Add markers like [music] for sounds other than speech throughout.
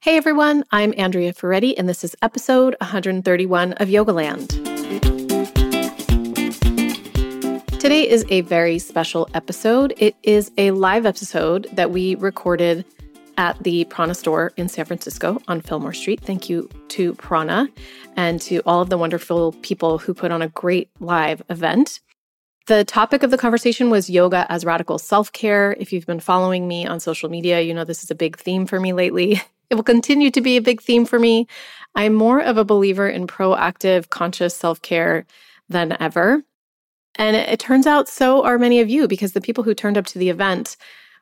Hey everyone, I'm Andrea Ferretti, and this is episode 131 of Yogaland. Today is a very special episode. It is a live episode that we recorded at the Prana store in San Francisco on Fillmore Street. Thank you to Prana and to all of the wonderful people who put on a great live event. The topic of the conversation was yoga as radical self care. If you've been following me on social media, you know this is a big theme for me lately. [laughs] It will continue to be a big theme for me. I'm more of a believer in proactive, conscious self care than ever. And it, turns out so are many of you because the people who turned up to the event,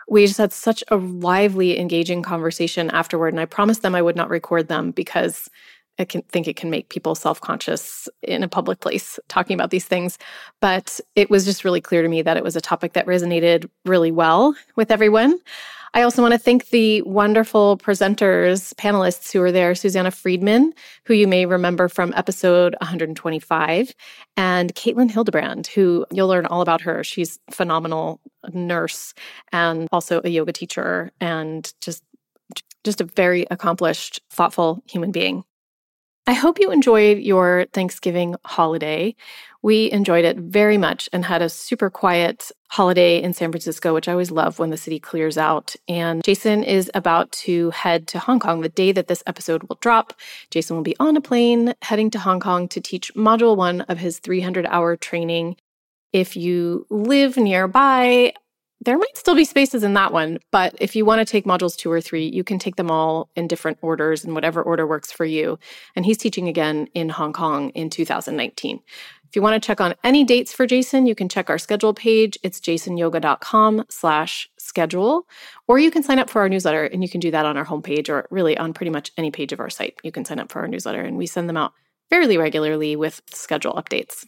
we just had such a lively, engaging conversation afterward. And I promised them I would not record them because I can think it can make people self conscious in a public place talking about these things. But it was just really clear to me that it was a topic that resonated really well with everyone. I also want to thank the wonderful presenters, panelists who were there Susanna Friedman, who you may remember from episode 125, and Caitlin Hildebrand, who you'll learn all about her. She's phenomenal nurse and also a yoga teacher and just just a very accomplished, thoughtful human being. I hope you enjoyed your Thanksgiving holiday. We enjoyed it very much and had a super quiet holiday in San Francisco, which I always love when the city clears out. And Jason is about to head to Hong Kong the day that this episode will drop. Jason will be on a plane heading to Hong Kong to teach module one of his 300 hour training. If you live nearby, there might still be spaces in that one, but if you want to take modules two or three, you can take them all in different orders and whatever order works for you. And he's teaching again in Hong Kong in 2019. If you want to check on any dates for Jason, you can check our schedule page. It's jasonyoga.com slash schedule, or you can sign up for our newsletter and you can do that on our homepage or really on pretty much any page of our site. You can sign up for our newsletter and we send them out fairly regularly with schedule updates.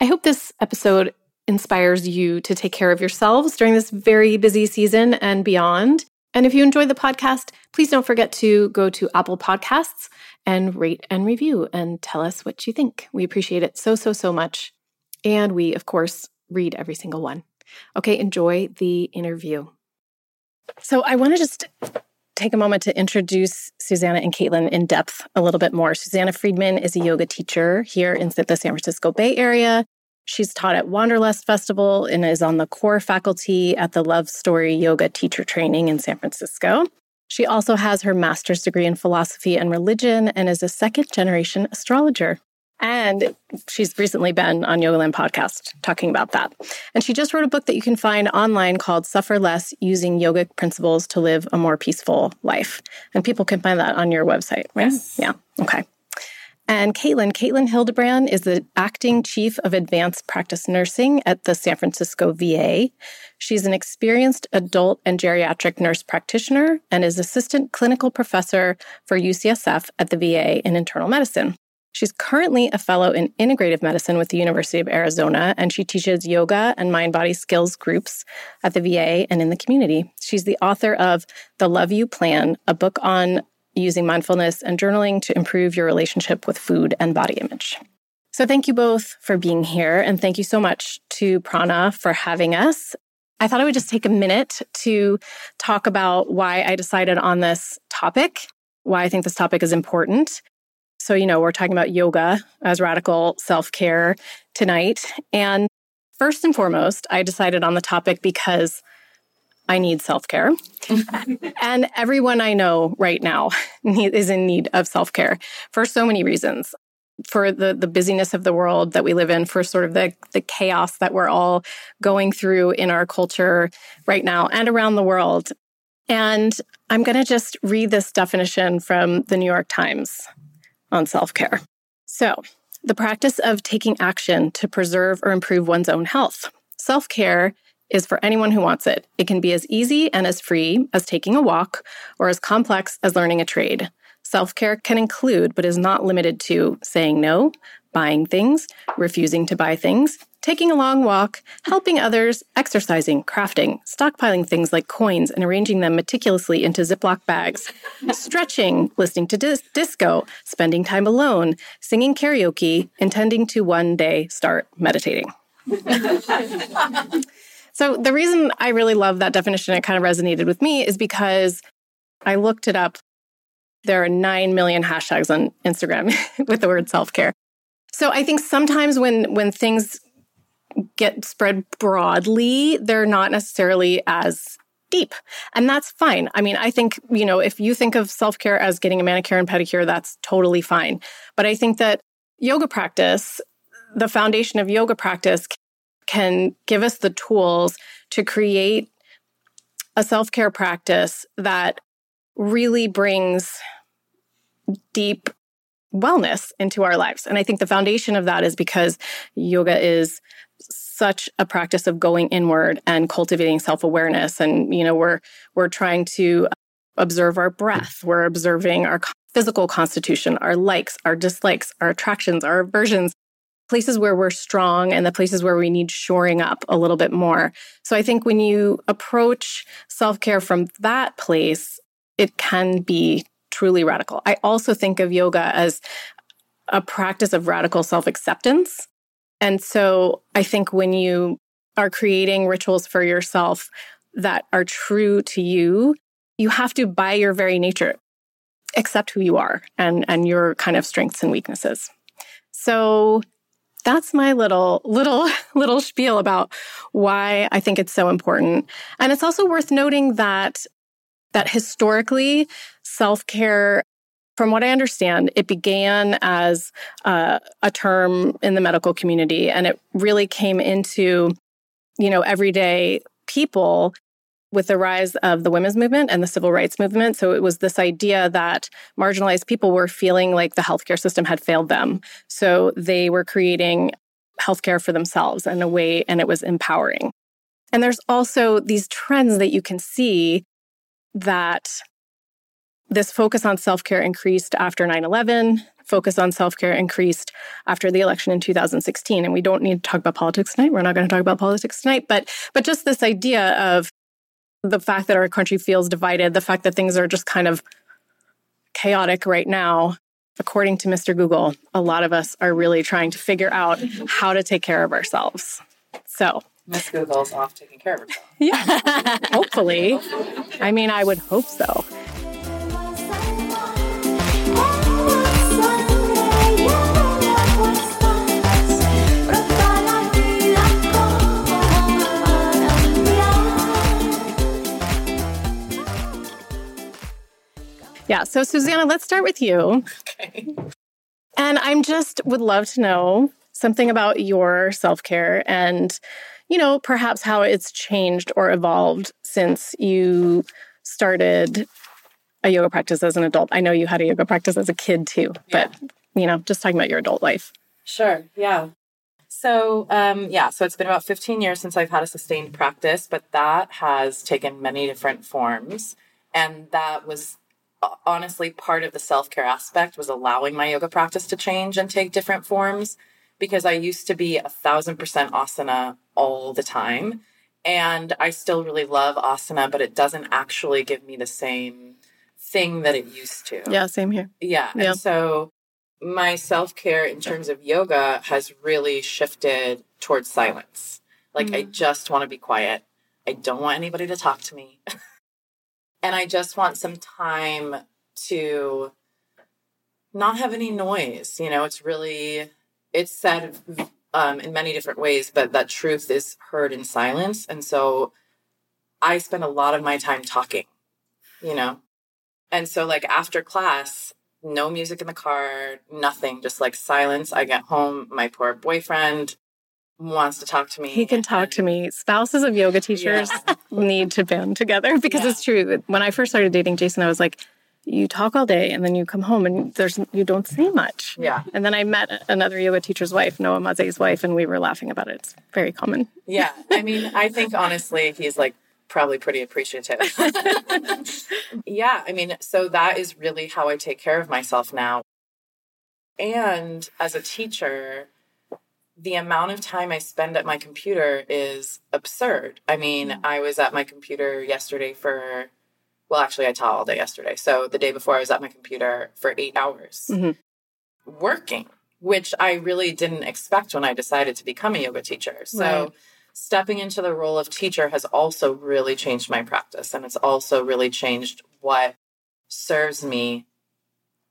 I hope this episode inspires you to take care of yourselves during this very busy season and beyond. And if you enjoy the podcast, please don't forget to go to Apple Podcasts and rate and review and tell us what you think. We appreciate it so, so, so much. And we, of course, read every single one. Okay, enjoy the interview. So I want to just take a moment to introduce Susanna and Caitlin in depth a little bit more. Susanna Friedman is a yoga teacher here in the San Francisco Bay Area. She's taught at Wanderlust Festival and is on the core faculty at the Love Story Yoga Teacher Training in San Francisco. She also has her master's degree in philosophy and religion and is a second generation astrologer. And she's recently been on Yogaland podcast talking about that. And she just wrote a book that you can find online called Suffer Less Using Yogic Principles to Live a More Peaceful Life. And people can find that on your website, right? Yes. Yeah. Okay. And Caitlin, Caitlin Hildebrand is the acting chief of advanced practice nursing at the San Francisco VA. She's an experienced adult and geriatric nurse practitioner and is assistant clinical professor for UCSF at the VA in internal medicine. She's currently a fellow in integrative medicine with the University of Arizona, and she teaches yoga and mind body skills groups at the VA and in the community. She's the author of The Love You Plan, a book on using mindfulness and journaling to improve your relationship with food and body image. So, thank you both for being here. And thank you so much to Prana for having us. I thought I would just take a minute to talk about why I decided on this topic, why I think this topic is important. So, you know, we're talking about yoga as radical self care tonight. And first and foremost, I decided on the topic because I need self care. [laughs] and everyone I know right now is in need of self care for so many reasons. For the, the busyness of the world that we live in, for sort of the, the chaos that we're all going through in our culture right now and around the world. And I'm going to just read this definition from the New York Times on self care. So, the practice of taking action to preserve or improve one's own health. Self care is for anyone who wants it. It can be as easy and as free as taking a walk or as complex as learning a trade. Self care can include, but is not limited to, saying no, buying things, refusing to buy things, taking a long walk, helping others, exercising, crafting, stockpiling things like coins and arranging them meticulously into Ziploc bags, [laughs] stretching, listening to dis- disco, spending time alone, singing karaoke, intending to one day start meditating. [laughs] So the reason I really love that definition, it kind of resonated with me, is because I looked it up there are 9 million hashtags on Instagram [laughs] with the word self-care. So I think sometimes when when things get spread broadly, they're not necessarily as deep. And that's fine. I mean, I think, you know, if you think of self care as getting a manicure and pedicure, that's totally fine. But I think that yoga practice, the foundation of yoga practice, can give us the tools to create a self care practice that really brings deep wellness into our lives. And I think the foundation of that is because yoga is such a practice of going inward and cultivating self-awareness. And you know we're we're trying to observe our breath. We're observing our physical constitution our likes our dislikes our attractions our aversions places where we're strong and the places where we need shoring up a little bit more. So i think when you approach self-care from that place it can be truly radical. I also think of yoga as a practice of radical self-acceptance. And so I think when you are creating rituals for yourself that are true to you, you have to, by your very nature, accept who you are and, and your kind of strengths and weaknesses. So that's my little little [laughs] little spiel about why I think it's so important. And it's also worth noting that that historically self-care from what I understand, it began as uh, a term in the medical community, and it really came into, you know, everyday people with the rise of the women's movement and the civil rights movement. So it was this idea that marginalized people were feeling like the healthcare system had failed them. So they were creating healthcare for themselves in a way, and it was empowering. And there's also these trends that you can see that this focus on self care increased after 9 11. Focus on self care increased after the election in 2016. And we don't need to talk about politics tonight. We're not going to talk about politics tonight. But, but just this idea of the fact that our country feels divided, the fact that things are just kind of chaotic right now. According to Mr. Google, a lot of us are really trying to figure out mm-hmm. how to take care of ourselves. So, Miss Google's off taking care of herself. Yeah, hopefully. [laughs] I mean, I would hope so. Yeah. So, Susanna, let's start with you. Okay. And I'm just would love to know something about your self care and, you know, perhaps how it's changed or evolved since you started a yoga practice as an adult. I know you had a yoga practice as a kid too, but, yeah. you know, just talking about your adult life. Sure. Yeah. So, um, yeah, so it's been about 15 years since I've had a sustained practice, but that has taken many different forms. And that was honestly part of the self-care aspect was allowing my yoga practice to change and take different forms because I used to be a thousand percent asana all the time. And I still really love asana, but it doesn't actually give me the same thing that it used to. Yeah, same here. Yeah. yeah. And so my self care in terms of yoga has really shifted towards silence. Like, mm-hmm. I just want to be quiet. I don't want anybody to talk to me. [laughs] and I just want some time to not have any noise. You know, it's really, it's said um, in many different ways, but that truth is heard in silence. And so I spend a lot of my time talking, you know? And so, like, after class, no music in the car, nothing, just like silence. I get home, my poor boyfriend wants to talk to me. He can talk to me. Spouses of yoga teachers yeah. [laughs] need to band together because yeah. it's true. When I first started dating Jason, I was like, you talk all day and then you come home and there's you don't say much. Yeah. And then I met another yoga teacher's wife, Noah Maze's wife, and we were laughing about it. It's very common. Yeah. I [laughs] mean, I think honestly he's like probably pretty appreciative. [laughs] yeah, I mean, so that is really how I take care of myself now. And as a teacher, the amount of time I spend at my computer is absurd. I mean, mm-hmm. I was at my computer yesterday for, well, actually, I taught all day yesterday. So the day before, I was at my computer for eight hours mm-hmm. working, which I really didn't expect when I decided to become a yoga teacher. So right. stepping into the role of teacher has also really changed my practice. And it's also really changed what serves me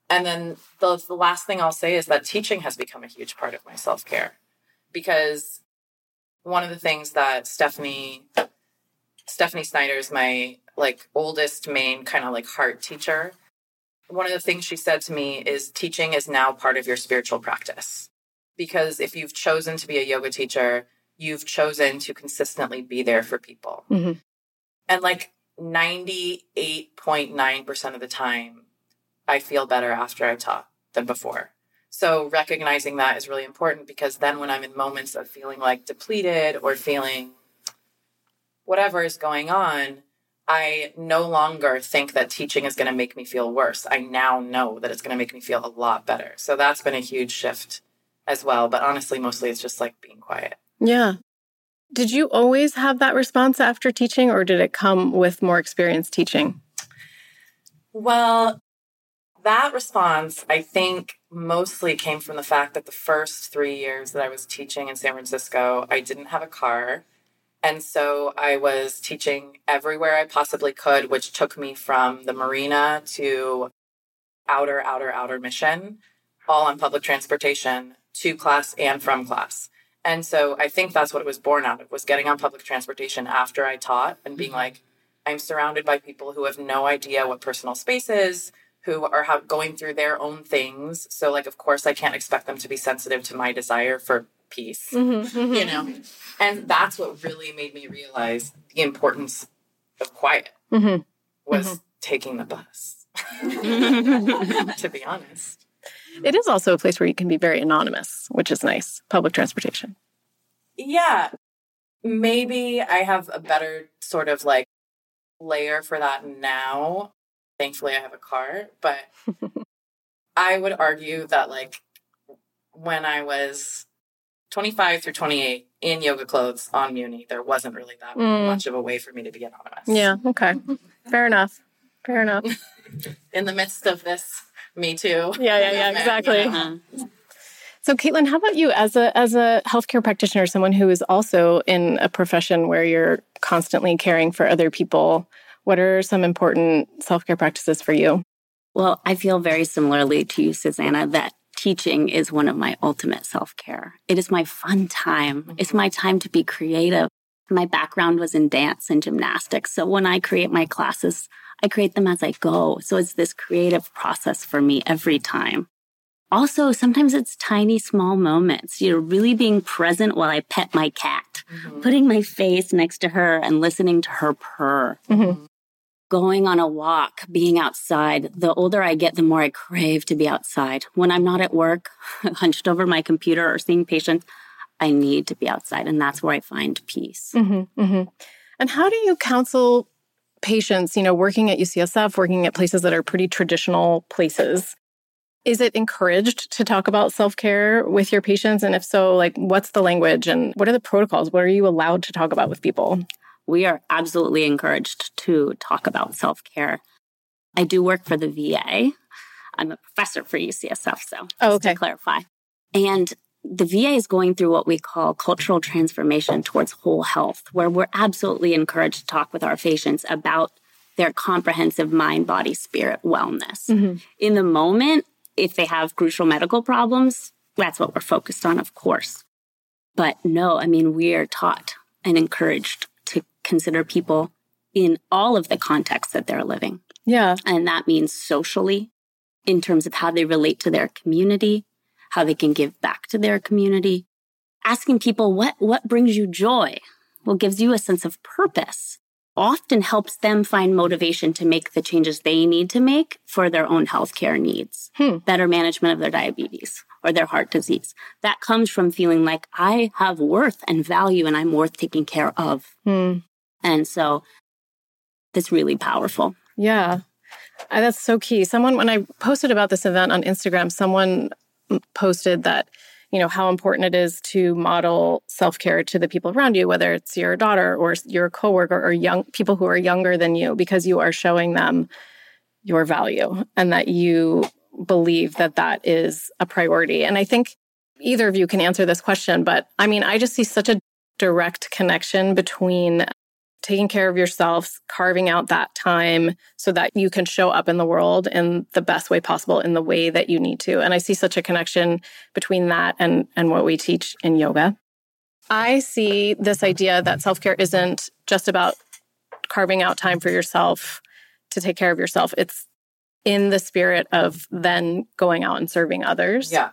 And then the, the last thing I'll say is that teaching has become a huge part of my self care because one of the things that Stephanie Stephanie Snyder is my like oldest main kind of like heart teacher. One of the things she said to me is teaching is now part of your spiritual practice. Because if you've chosen to be a yoga teacher, you've chosen to consistently be there for people. Mm-hmm. And like 98.9% of the time, I feel better after I taught than before. So recognizing that is really important because then when I'm in moments of feeling like depleted or feeling whatever is going on, I no longer think that teaching is going to make me feel worse. I now know that it's going to make me feel a lot better. So that's been a huge shift as well. But honestly, mostly it's just like being quiet. Yeah. Did you always have that response after teaching, or did it come with more experience teaching? Well, that response, I think, mostly came from the fact that the first three years that I was teaching in San Francisco, I didn't have a car. And so I was teaching everywhere I possibly could, which took me from the marina to outer, outer, outer mission, all on public transportation to class and from class. And so I think that's what it was born out of was getting on public transportation after I taught and being mm-hmm. like, I'm surrounded by people who have no idea what personal space is, who are going through their own things. So, like, of course, I can't expect them to be sensitive to my desire for peace, mm-hmm, mm-hmm. you know? And that's what really made me realize the importance of quiet mm-hmm. was mm-hmm. taking the bus, [laughs] to be honest. It is also a place where you can be very anonymous, which is nice. Public transportation. Yeah. Maybe I have a better sort of like layer for that now. Thankfully, I have a car, but I would argue that like when I was 25 through 28 in yoga clothes on Muni, there wasn't really that mm. much of a way for me to be anonymous. Yeah, okay. [laughs] Fair enough. Fair enough. in the midst of this, me too. Yeah, yeah, yeah, [laughs] exactly. Yeah. So, Caitlin, how about you as a as a healthcare practitioner, someone who is also in a profession where you're constantly caring for other people? What are some important self care practices for you? Well, I feel very similarly to you, Susanna, that teaching is one of my ultimate self care. It is my fun time. Mm-hmm. It's my time to be creative. My background was in dance and gymnastics. So when I create my classes, I create them as I go. So it's this creative process for me every time. Also, sometimes it's tiny, small moments. You're really being present while I pet my cat, mm-hmm. putting my face next to her and listening to her purr. Mm-hmm going on a walk, being outside. The older I get, the more I crave to be outside. When I'm not at work, [laughs] hunched over my computer or seeing patients, I need to be outside. And that's where I find peace. Mm-hmm, mm-hmm. And how do you counsel patients, you know, working at UCSF, working at places that are pretty traditional places? Is it encouraged to talk about self care with your patients? And if so, like, what's the language and what are the protocols? What are you allowed to talk about with people? We are absolutely encouraged to talk about self care. I do work for the VA. I'm a professor for UCSF, so oh, okay. to clarify. And the VA is going through what we call cultural transformation towards whole health, where we're absolutely encouraged to talk with our patients about their comprehensive mind, body, spirit wellness. Mm-hmm. In the moment, if they have crucial medical problems, that's what we're focused on, of course. But no, I mean, we are taught and encouraged consider people in all of the contexts that they're living. Yeah. And that means socially, in terms of how they relate to their community, how they can give back to their community. Asking people what, what brings you joy? What gives you a sense of purpose? Often helps them find motivation to make the changes they need to make for their own healthcare needs, hmm. better management of their diabetes or their heart disease. That comes from feeling like I have worth and value and I'm worth taking care of. Hmm. And so that's really powerful. Yeah. Uh, that's so key. Someone, when I posted about this event on Instagram, someone mm, posted that, you know, how important it is to model self care to the people around you, whether it's your daughter or your coworker or young people who are younger than you, because you are showing them your value and that you believe that that is a priority. And I think either of you can answer this question, but I mean, I just see such a direct connection between taking care of yourself, carving out that time so that you can show up in the world in the best way possible in the way that you need to. And I see such a connection between that and and what we teach in yoga. I see this idea that self-care isn't just about carving out time for yourself to take care of yourself. It's in the spirit of then going out and serving others. Yeah.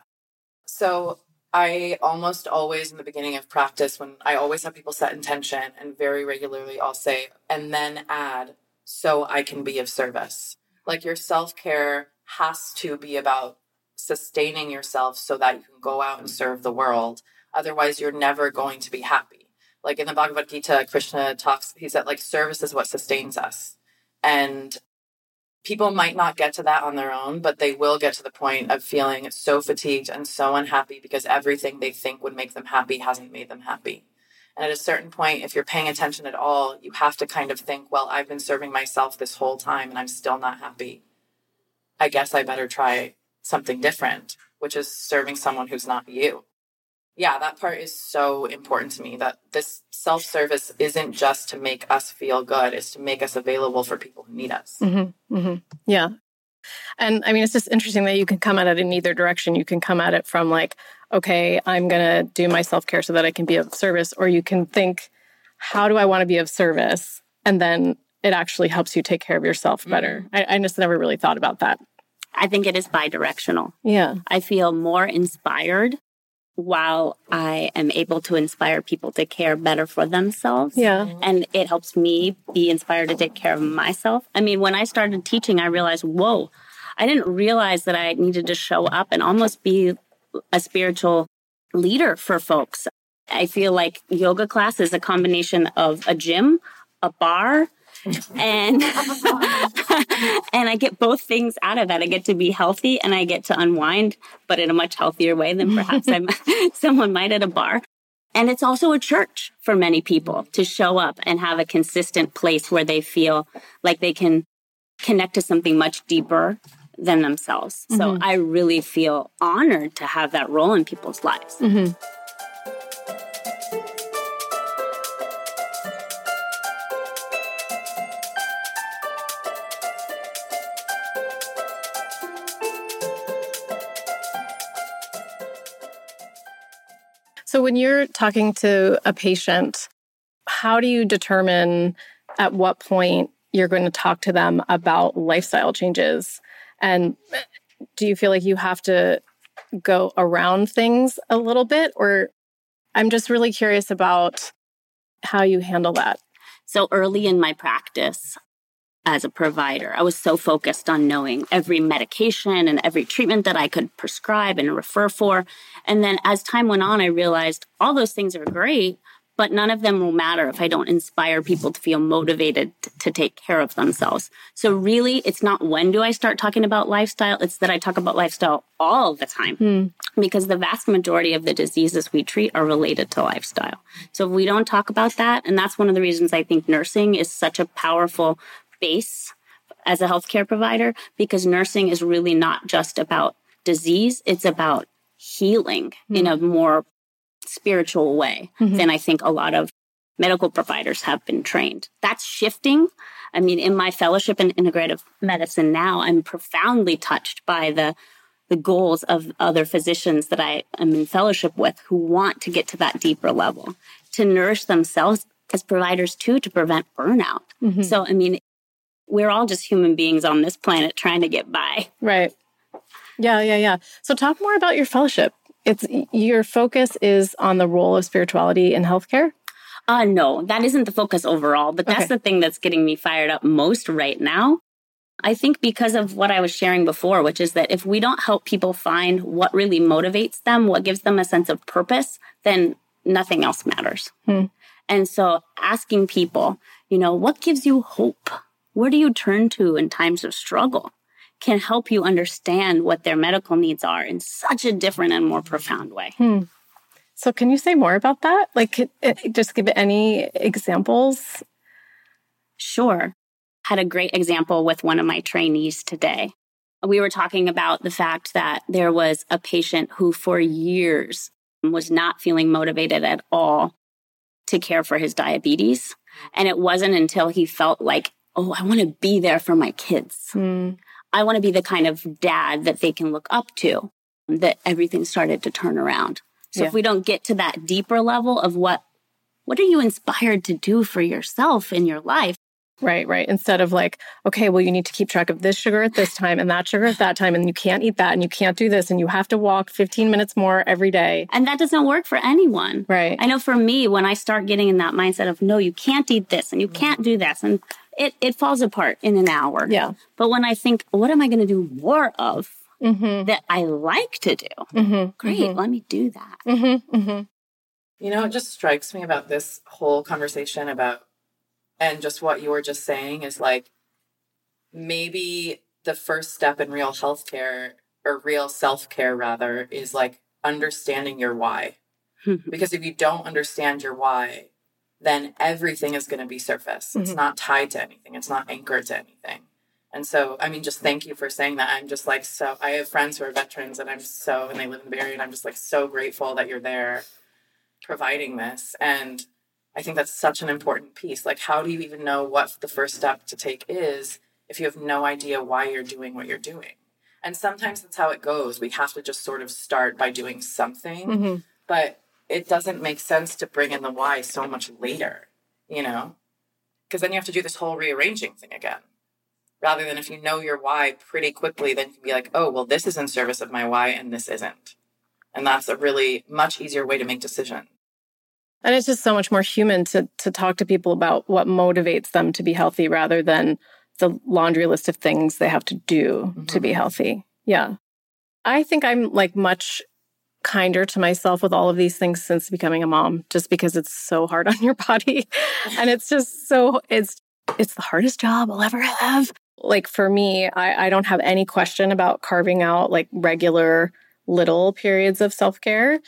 So I almost always in the beginning of practice, when I always have people set intention and very regularly I'll say, and then add, so I can be of service. Like your self care has to be about sustaining yourself so that you can go out and serve the world. Otherwise, you're never going to be happy. Like in the Bhagavad Gita, Krishna talks, he said, like, service is what sustains us. And people might not get to that on their own, but they will get to the point of feeling so fatigued and so unhappy because everything they think would make them happy hasn't made them happy. And at a certain point, if you're paying attention at all, you have to kind of think, well, I've been serving myself this whole time and I'm still not happy. I guess I better try something different, which is serving someone who's not you yeah, that part is so important to me that this self service isn't just to make us feel good, it's to make us available for people who need us. Mm-hmm, mm-hmm. Yeah. And I mean, it's just interesting that you can come at it in either direction. You can come at it from like, okay, I'm going to do my self care so that I can be of service, or you can think, how do I want to be of service? And then it actually helps you take care of yourself better. Mm-hmm. I, I just never really thought about that. I think it is bi directional. Yeah. I feel more inspired while I am able to inspire people to care better for themselves. Yeah. And it helps me be inspired to take care of myself. I mean, when I started teaching, I realized, whoa, I didn't realize that I needed to show up and almost be a spiritual leader for folks. I feel like yoga class is a combination of a gym, a bar, and [laughs] [laughs] [laughs] and I get both things out of that. I get to be healthy and I get to unwind, but in a much healthier way than perhaps [laughs] [laughs] someone might at a bar. And it's also a church for many people to show up and have a consistent place where they feel like they can connect to something much deeper than themselves. Mm-hmm. So I really feel honored to have that role in people's lives. Mm-hmm. When you're talking to a patient, how do you determine at what point you're going to talk to them about lifestyle changes? And eh, do you feel like you have to go around things a little bit? Or I'm just really curious about how you handle that. So, early in my practice, as a provider. I was so focused on knowing every medication and every treatment that I could prescribe and refer for. And then as time went on, I realized all those things are great, but none of them will matter if I don't inspire people to feel motivated to take care of themselves. So really, it's not when do I start talking about lifestyle, it's that I talk about lifestyle all the time mm. because the vast majority of the diseases we treat are related to lifestyle. So if we don't talk about that, and that's one of the reasons I think nursing is such a powerful base as a healthcare provider because nursing is really not just about disease, it's about healing mm-hmm. in a more spiritual way mm-hmm. than I think a lot of medical providers have been trained. That's shifting. I mean, in my fellowship in integrative medicine now, I'm profoundly touched by the the goals of other physicians that I am in fellowship with who want to get to that deeper level, to nourish themselves as providers too, to prevent burnout. Mm-hmm. So, I mean, we're all just human beings on this planet trying to get by. Right. Yeah, yeah, yeah. So talk more about your fellowship. It's your focus is on the role of spirituality in healthcare? Uh no, that isn't the focus overall, but that's okay. the thing that's getting me fired up most right now. I think because of what I was sharing before, which is that if we don't help people find what really motivates them, what gives them a sense of purpose, then nothing else matters. Hmm. And so asking people, you know, what gives you hope? Where do you turn to in times of struggle can help you understand what their medical needs are in such a different and more profound way. Hmm. So, can you say more about that? Like, just give any examples? Sure. Had a great example with one of my trainees today. We were talking about the fact that there was a patient who, for years, was not feeling motivated at all to care for his diabetes And it wasn't until he felt like, oh, I want to be there for my kids. Mm. I want to be the kind of dad that they can look up to, that everything started to turn around. So Yeah. if we don't get to that deeper level of what what are you inspired to do for yourself in your life? Right, right. Instead of like, okay, well, you need to keep track of this sugar at this time and that sugar at that time, and you can't eat that and you can't do this, and you have to walk 15 minutes more every day. And that doesn't work for anyone. Right. I know for me, when I start getting in that mindset of no, you can't eat this and you can't do this, and it, it falls apart in an hour. Yeah. But when I think, what am I going to do more of Mm-hmm. that I like to do? Mm-hmm. Great, let me do that. Mm-hmm. Mm-hmm. You know, it just strikes me about this whole conversation about, and just what you were just saying is like, maybe the first step in real healthcare or real self care, rather, is like understanding your why. Because if you don't understand your why, then everything is going to be surface. It's Mhm. not tied to anything, it's not anchored to anything. And so, I mean, just thank you for saying that. I'm just like, so I have friends who are veterans and I'm so, and they live in Barrie, and I'm just like so grateful that you're there providing this. And I think that's such an important piece. Like, how do you even know what the first step to take is if you have no idea why you're doing what you're doing? And sometimes that's how it goes. We have to just sort of start by doing something, Mm-hmm. but it doesn't make sense to bring in the why so much later, you know? Because then you have to do this whole rearranging thing again. Rather than if you know your why pretty quickly, then you can be like, oh, well, this is in service of my why and this isn't. And that's a really much easier way to make decisions. And it's just so much more human to to talk to people about what motivates them to be healthy rather than the laundry list of things they have to do to be mm-hmm. healthy. Yeah. I think I'm like much kinder to myself with all of these things since becoming a mom just because it's so hard [laughs] on your body and it's just so it's it's the hardest job I'll ever have. Like for me, I, I don't have any question about carving out like regular little periods of self-care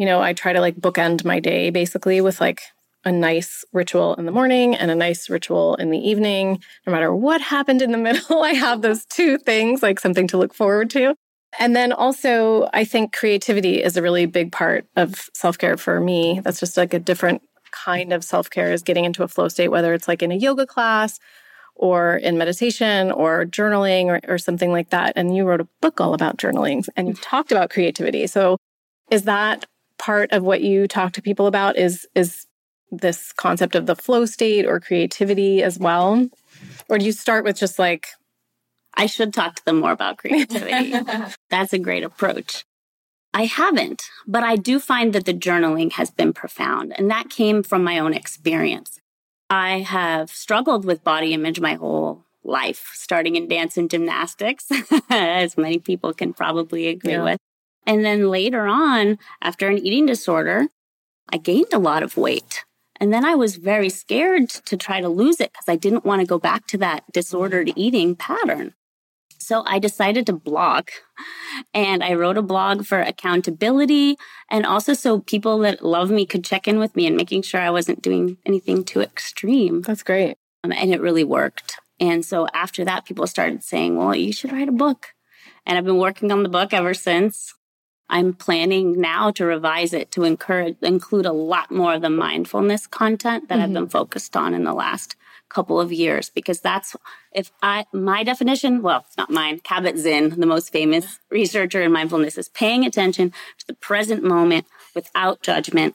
you know, I try to like bookend my day basically with like a nice ritual in the morning and a nice ritual in the evening. No matter what happened in the [laughs] middle, I have those two things, like something to look forward to. And then also, I think creativity is a really big part of self care for me. That's just like a different kind of self care is getting into a flow state, whether it's like in a yoga class or in meditation or journaling or, or something like that. And you wrote a book all about journaling and you mm-hmm. talked about creativity. So is that part of what you talk to people about is is this concept of the flow state or creativity as well or do you start with just like I should talk to them more about creativity. [laughs] That's a great approach. I haven't, but I do find that the journaling has been profound, and that came from my own experience. I have struggled with body image my whole life, starting in dance and gymnastics, [laughs] as many people can probably agree Yeah. with. And then later on, after an eating disorder, I gained a lot of weight. And then I was very scared to try to lose it because I didn't want to go back to that disordered eating pattern. So I decided to blog and I wrote a blog for accountability and also so people that love me could check in with me and making sure I wasn't doing anything too extreme. that's great Um, and it really worked. And so after that, people started saying, well, you should write a book. And I've been working on the book ever since. I'm planning now to revise it to encourage, include a lot more of the mindfulness content that I've been focused on in the last couple of years because that's if I my definition, well, it's not mine. Kabat-Zinn, the most famous researcher in mindfulness, is paying attention to the present moment without judgment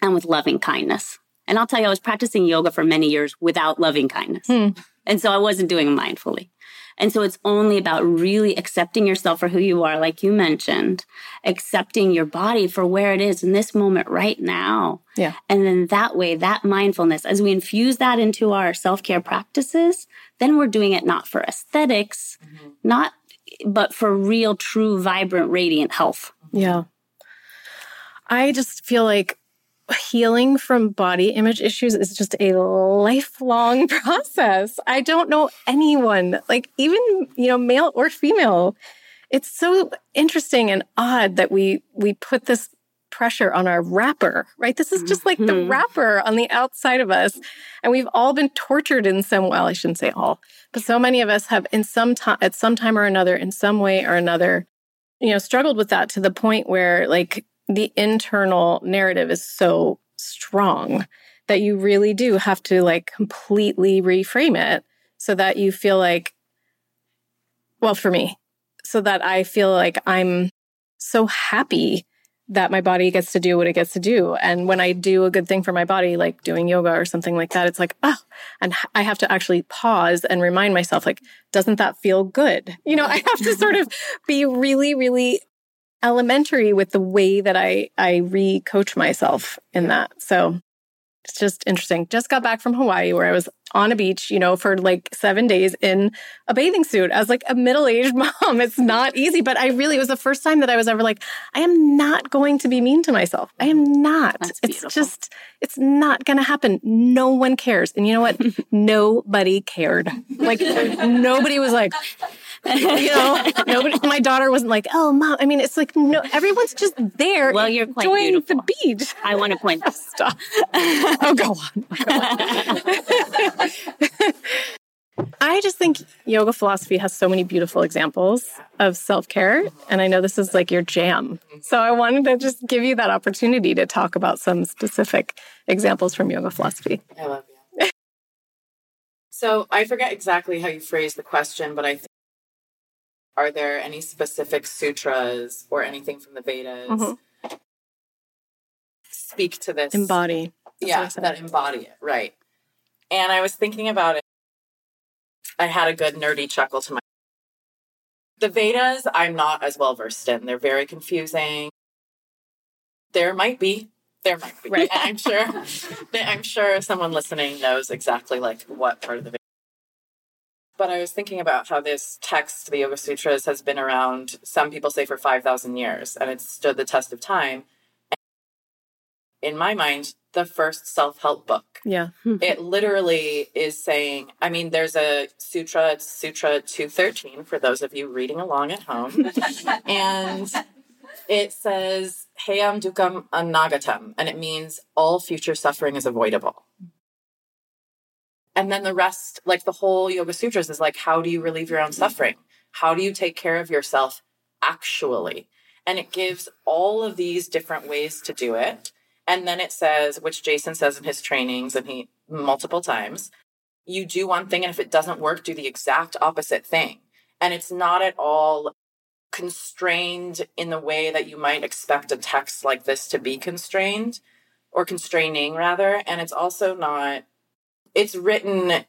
and with loving kindness. And I'll tell you, I was practicing yoga for many years without loving kindness. Hmm. And so I wasn't doing it mindfully. And so it's only about really accepting yourself for who you are, like you mentioned, accepting your body for where it is in this moment right now. yeah And then that way, that mindfulness, as we infuse that into our self care practices, then we're doing it not for esthetics mm-hmm. not, but for real, true, vibrant, radiant health. yeah i just feel like healing from body image issues is just a lifelong [laughs] process. I don't know anyone like even you know male or female. It's so interesting and odd that we we put this pressure on our wrapper right? This is just like the Mhm. wrapper on the outside of us and we've all been tortured in some well i shouldn't say all but so many of us have in some time at some time or another in some way or another you know struggled with that to the point where like the internal narrative is so strong that you really do have to like completely reframe it so that you feel like, well, for me, so that I feel like I'm so happy that my body gets to do what it gets to do. And when I do a good thing for my body, like doing yoga or something like that, it's like, oh, and I have to actually pause and remind myself, like, doesn't that feel good? You know, I have to sort of be really, really elementary with the way that I, I re-coach myself in that. So it's just interesting. Just got back from Hawaii where I was on a beach, you know, for like seven days in a bathing suit as like a middle aged [laughs] mom. It's not easy, but I really, it was the first time that I was ever like, I am not going to be mean to myself. I am mm-hmm. not. it's just, it's not going to happen. No one cares. And you know what? [laughs] nobody cared. Like [laughs] nobody was like, [laughs] you know, nobody, my daughter wasn't like, oh, mom. I mean, it's like, no, everyone's just there. Well, you're quite enjoying beautiful. the beach. I want to point this [laughs] Stop. oh, go on. Go [laughs] on. I just think yoga philosophy has so many beautiful examples of self care. And I know this is like your jam. So I wanted to just give you that opportunity to talk about some specific examples from yoga philosophy. I love you. so I forget exactly how you phrased the question, but I think are there any specific sutras or anything from the Vedas Mhm. speak to this? Embody. That's what I yeah, that embody it, right. And I was thinking about it. I had a good nerdy chuckle to my. The Vedas, I'm not as well versed in. They're very confusing. There might be, there might be. Right. I'm sure, I'm sure someone listening knows exactly like what part of the. But I was thinking about how this text, the Yoga Sutras, has been around. Some people say for five thousand years, and it's stood the test of time. In my mind, the first self-help book Yeah. [laughs] it literally is saying i mean there's a sutra sutra 213 for those of you reading along at home [laughs] and it says heyam dukam anagatam and it means all future suffering is avoidable and then the rest like the whole yoga sutras is like how do you relieve your own suffering how do you take care of yourself actually and it gives all of these different ways to do it and then it says, which Jason says in his trainings and he multiple times, you do one thing and if it doesn't work, do the exact opposite thing. And it's not at all constrained in the way that you might expect a text like this to be constrained or constraining rather. And it's also not, it's written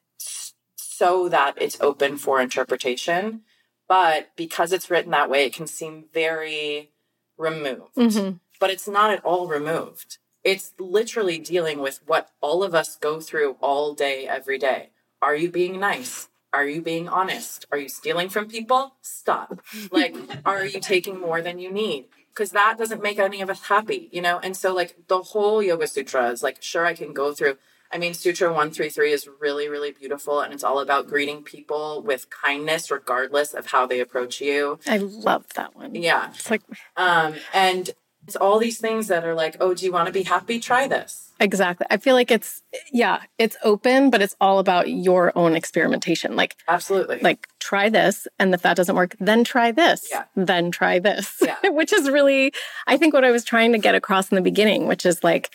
so that it's open for interpretation. But because it's written that way, it can seem very removed Mhm. but it's not at all removed. It's literally dealing with what all of us go through all day, every day. Are you being nice? Are you being honest? Are you stealing from people? Stop. [laughs] Like, are you taking more than you need? Because that doesn't make any of us happy, you know? And so, like, the whole Yoga Sutra is like, sure, I can go through. I mean, Sutra 133 is really, really beautiful. And it's all about greeting people with kindness, regardless of how they approach you. I love that one. Yeah. It's like, Um, and it's all these things that are like, oh, do you want to be happy? Try this. exactly. I feel like it's, yeah, it's open, but it's all about your own experimentation. Like, Absolutely. like try this and if that doesn't work then try this Yeah. then try this Yeah. [laughs] which is really i think what i was trying to get across in the beginning which is like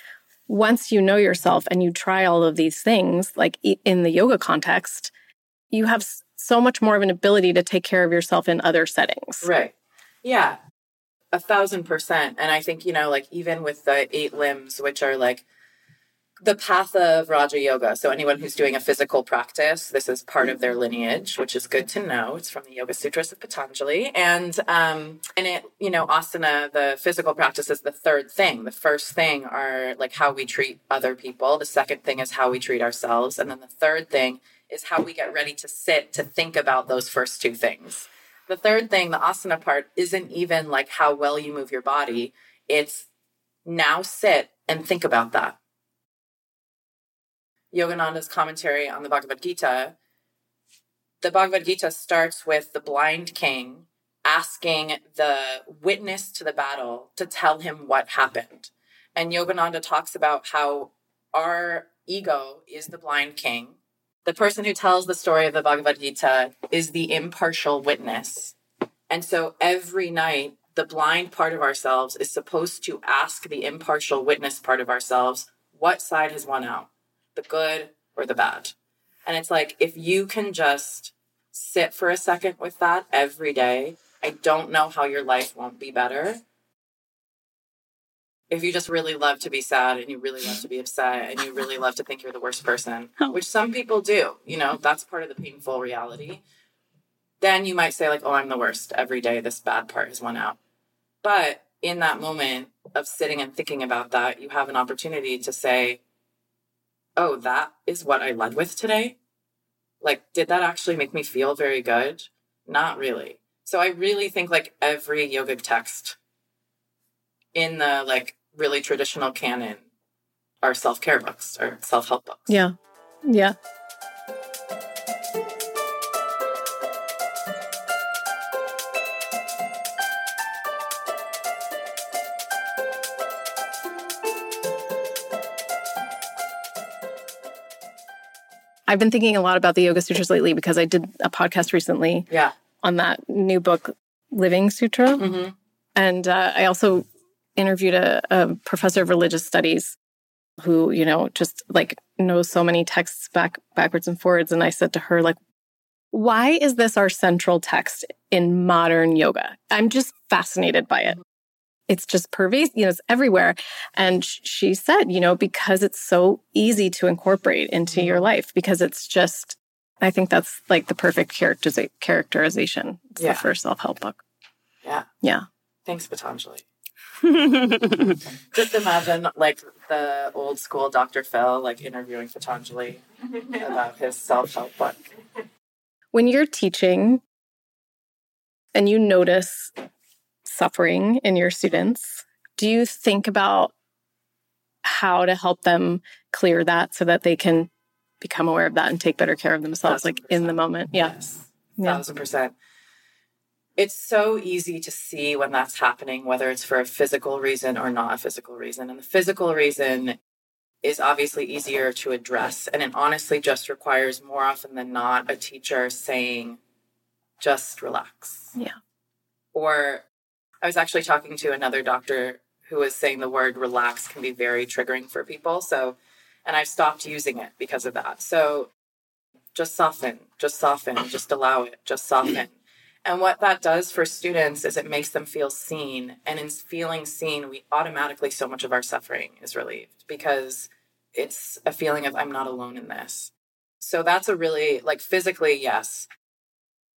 once you know yourself and you try all of these things like in the yoga context you have so much more of an ability to take care of yourself in other settings right. Yeah. A thousand percent. And I think, you know, like even with the eight limbs, which are like the path of Raja Yoga. So anyone who's doing a physical practice, this is part of their lineage, which is good to know. It's from the Yoga Sutras of Patanjali. And um and it, you know, asana, the physical practice is the third thing. The first thing are like how we treat other people. The second thing is how we treat ourselves. And then the third thing is how we get ready to sit to think about those first two things. The third thing, the asana part, isn't even like how well you move your body. It's now sit and think about that. Yogananda's commentary on the Bhagavad Gita, the Bhagavad Gita starts with the blind king asking the witness to the battle to tell him what happened. And Yogananda talks about how our ego is the blind king. The person who tells the story of the Bhagavad Gita is the impartial witness. And so every night, the blind part of ourselves is supposed to ask the impartial witness part of ourselves, what side has won out? The good or the bad. And it's like, if you can just sit for a second with that every day, I don't know how your life won't be better. If you just really love to be sad and you really love to be upset and you really love to think you're the worst person, [laughs] oh. which some people do, you know, that's part of the painful reality, then you might say, like, oh, I'm the worst. Every day this bad part has won out. But in that moment of sitting and thinking about that, you have an opportunity to say, oh, that is what I led with today. Like, did that actually make me feel very good? Not really. So I really think like every yogic text in the like really traditional canon are self-care books or self-help books. Yeah. Yeah. I've been thinking a lot about the Yoga Sutras lately because I did a podcast recently Yeah. on that new book, Living Sutra. Mm-hmm. And uh, I also interviewed a, a professor of religious studies who, you know, just like knows so many texts back backwards and forwards. And I said to her, like, why is this our central text in modern yoga? I'm just fascinated by it. It's just pervasive, you know, it's everywhere. And she said, you know, because it's so easy to incorporate into your mm-hmm. life, because it's just, I think that's like the perfect characteriza- characterization It's Yeah. for a self help book. Yeah. Yeah. Thanks, Patanjali. [laughs] Just imagine like the old school Dr. Phil like interviewing Patanjali about his self-help book. when you're teaching and you notice suffering in your students, do you think about how to help them clear that so that they can become aware of that and take better care of themselves, like in the moment? Yeah. Yes. Yeah. Thousand percent. It's so easy to see when that's happening, whether it's for a physical reason or not a physical reason. And the physical reason is obviously easier to address. And it honestly just requires more often than not a teacher saying, just relax. Yeah. Or I was actually talking to another doctor who was saying the word relax can be very triggering for people. So, and I've stopped using it because of that. So just soften, just soften, just allow it, just soften. And what that does for students is it makes them feel seen. And in feeling seen, we automatically, so much of our suffering is relieved because it's a feeling of, I'm not alone in this. So that's a really, like, physically, yes.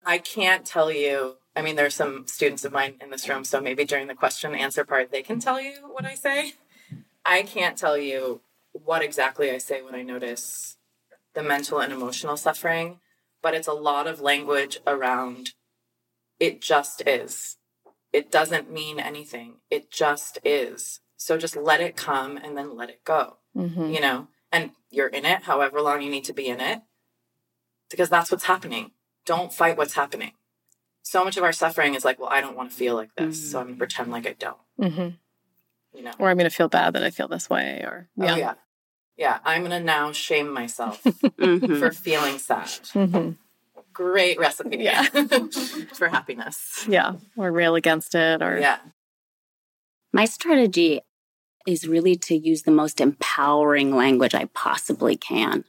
I can't tell you. I mean, there's some students of mine in this room, so maybe during the question answer part, they can tell you what I say. I can't tell you what exactly I say when I notice the mental and emotional suffering, but it's a lot of language around it just is. It doesn't mean anything. It just is. So just let it come and then let it go, Mhm. you know? And you're in it however long you need to be in it because that's what's happening. Don't fight what's happening. So much of our suffering is like, well, I don't want to feel like this, so I'm going to pretend like I don't, Mhm. you know? Or I'm going to feel bad that I feel this way. Or, Oh, yeah. Yeah, I'm going to now shame myself [laughs] Mhm. for feeling sad. Mhm. Great recipe. Yeah. [laughs] for happiness. Yeah. Or rail against it. Or, Yeah. My strategy is really to use the most empowering language I possibly can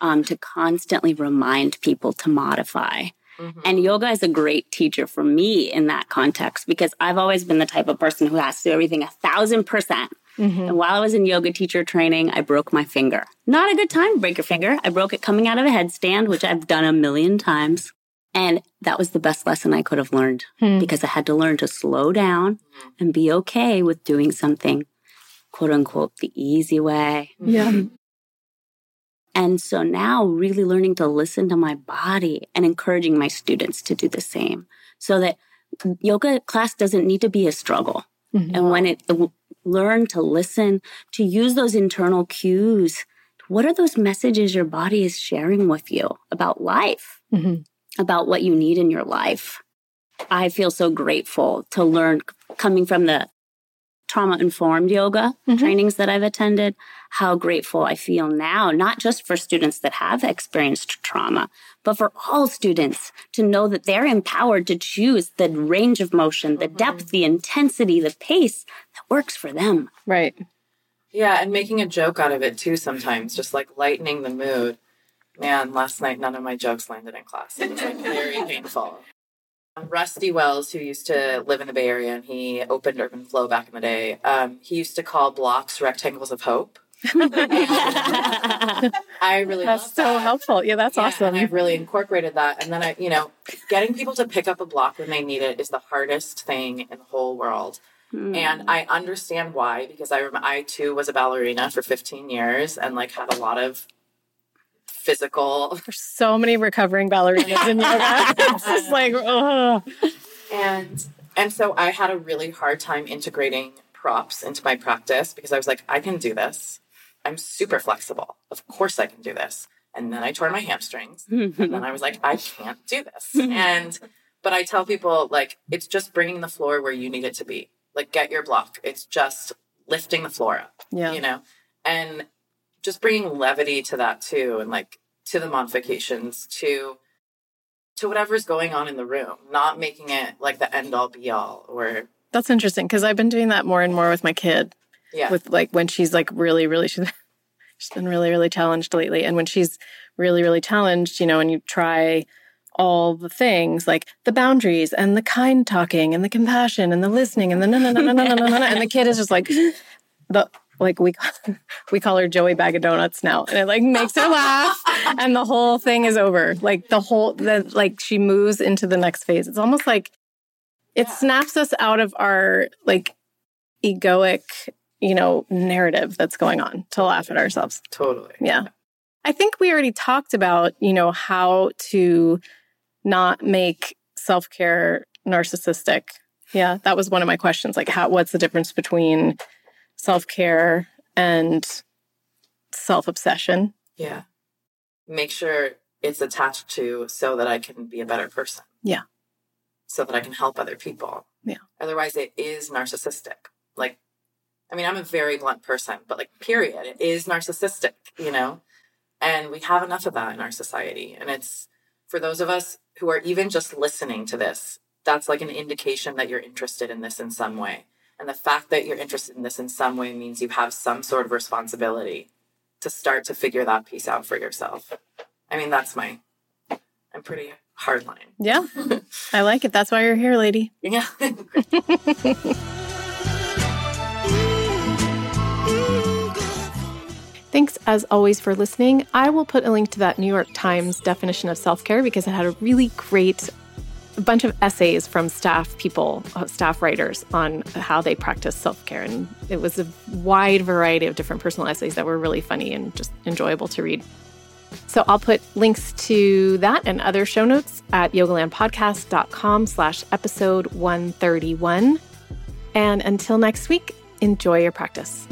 um, to constantly remind people to modify. Mhm. And yoga is a great teacher for me in that context because I've always been the type of person who has to do everything a thousand percent. Mhm. And while I was in yoga teacher training, I broke my finger. Not a good time to break your finger. I broke it coming out of a headstand, which I've done a million times. And that was the best lesson I could have learned Hmm. because I had to learn to slow down and be okay with doing something, quote unquote, the easy way. Yeah. And so now, really learning to listen to my body and encouraging my students to do the same so that yoga class doesn't need to be a struggle. Mhm. And when it learn to listen, to use those internal cues, what are those messages your body is sharing with you about life, Mhm. about what you need in your life? I feel so grateful to learn coming from the trauma informed yoga Mhm. trainings that I've attended, how grateful I feel now, not just for students that have experienced trauma, but for all students to know that they're empowered to choose the range of motion, the depth, the intensity, the pace that works for them. Right. Yeah, and making a joke out of it too sometimes, just like lightening the mood. Man, last night none of my jokes landed in class. It was like very painful. Rusty Wells, who used to live in the Bay Area and he opened Urban Flow back in the day, um, he used to call blocks rectangles of hope. [laughs] I really that's so that. helpful. Yeah, that's yeah, awesome. I've really incorporated that. And then I, you know, getting people to pick up a block when they need it is the hardest thing in the whole world. Mm. And I understand why because I I too was a ballerina for 15 years and like had a lot of physical. There's so many recovering ballerinas in yoga. [laughs] it's just like, oh. And and so I had a really hard time integrating props into my practice because I was like, I can do this. I'm super flexible. Of course I can do this. And then I tore my hamstrings. and then I was like, I can't do this. [laughs] and but I tell people like it's just bringing the floor where you need it to be. Like get your block. It's just lifting the floor up. Yeah. You know, and just bringing levity to that too and like to the modifications to to whatever's going on in the room not making it like the end all be all or that's interesting because i've been doing that more and more with my kid yeah with like when she's like really really she's, she's been really really challenged lately and when she's really really challenged you know and you try all the things like the boundaries and the kind talking and the compassion and the listening and the no no no no no no no, no, no. and the kid is just like [laughs] the like we [laughs] we call her Joey Bag of Donuts now, and it like makes her laugh, [laughs] and the whole thing is over. Like the whole the like she moves into the next phase. It's almost like it yeah. snaps us out of our like egoic, you know, narrative that's going on to laugh at ourselves. Totally. Yeah. I think we already talked about, you know, how to not make self-care narcissistic. Yeah, that was one of my questions. Like how what's the difference between self-care and self-obsession? Yeah. Make sure it's attached to so that I can be a better person. Yeah so that I can help other people. Yeah. Otherwise, it is narcissistic. Like, I mean, I'm a very blunt person, but like, period, it is narcissistic, you know? And we have enough of that in our society. And it's for those of us who are even just listening to this, that's like an indication that you're interested in this in some way. And the fact that you're interested in this in some way means you have some sort of responsibility to start to figure that piece out for yourself. I mean, that's my, I'm pretty hard line. Yeah. [laughs] I like it. That's why you're here, lady. Yeah. [laughs] Thanks as always for listening. I will put a link to that New York Times definition of self care because it had a really great a bunch of essays from staff people, uh, staff writers on how they practice self care. And it was a wide variety of different personal essays that were really funny and just enjoyable to read. So I'll put links to that and other show notes at yogalandpodcast.com slash episode 131. And until next week, enjoy your practice.